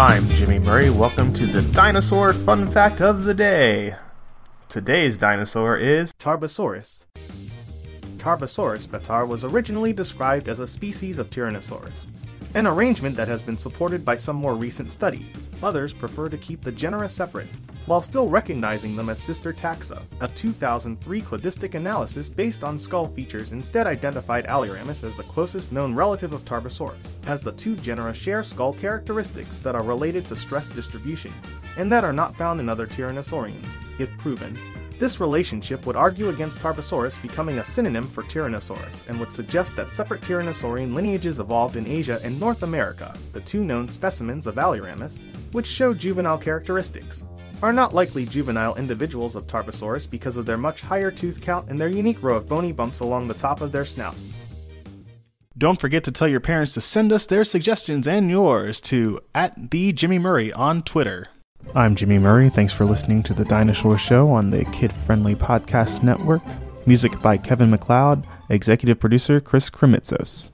I'm Jimmy Murray. Welcome to the Dinosaur Fun Fact of the Day. Today's dinosaur is Tarbosaurus. Tarbosaurus bataar was originally described as a species of Tyrannosaurus, an arrangement that has been supported by some more recent studies. Others prefer to keep the genera separate, while still recognizing them as sister taxa. A 2003 cladistic analysis based on skull features instead identified Alioramus as the closest known relative of Tarbosaurus, as the two genera share skull characteristics that are related to stress distribution, and that are not found in other Tyrannosaurians. If proven, this relationship would argue against Tarbosaurus becoming a synonym for Tyrannosaurus and would suggest that separate Tyrannosaurian lineages evolved in Asia and North America. The two known specimens of Alioramus, which show juvenile characteristics, are not likely juvenile individuals of Tarbosaurus because of their much higher tooth count and their unique row of bony bumps along the top of their snouts. Don't forget to tell your parents to send us their suggestions and yours to at the Jimmy Murray on Twitter. I'm Jimmy Murray. Thanks for listening to the Dinosaur Show on the Kid Friendly Podcast Network. Music by Kevin MacLeod, executive producer Chris Kremitzos.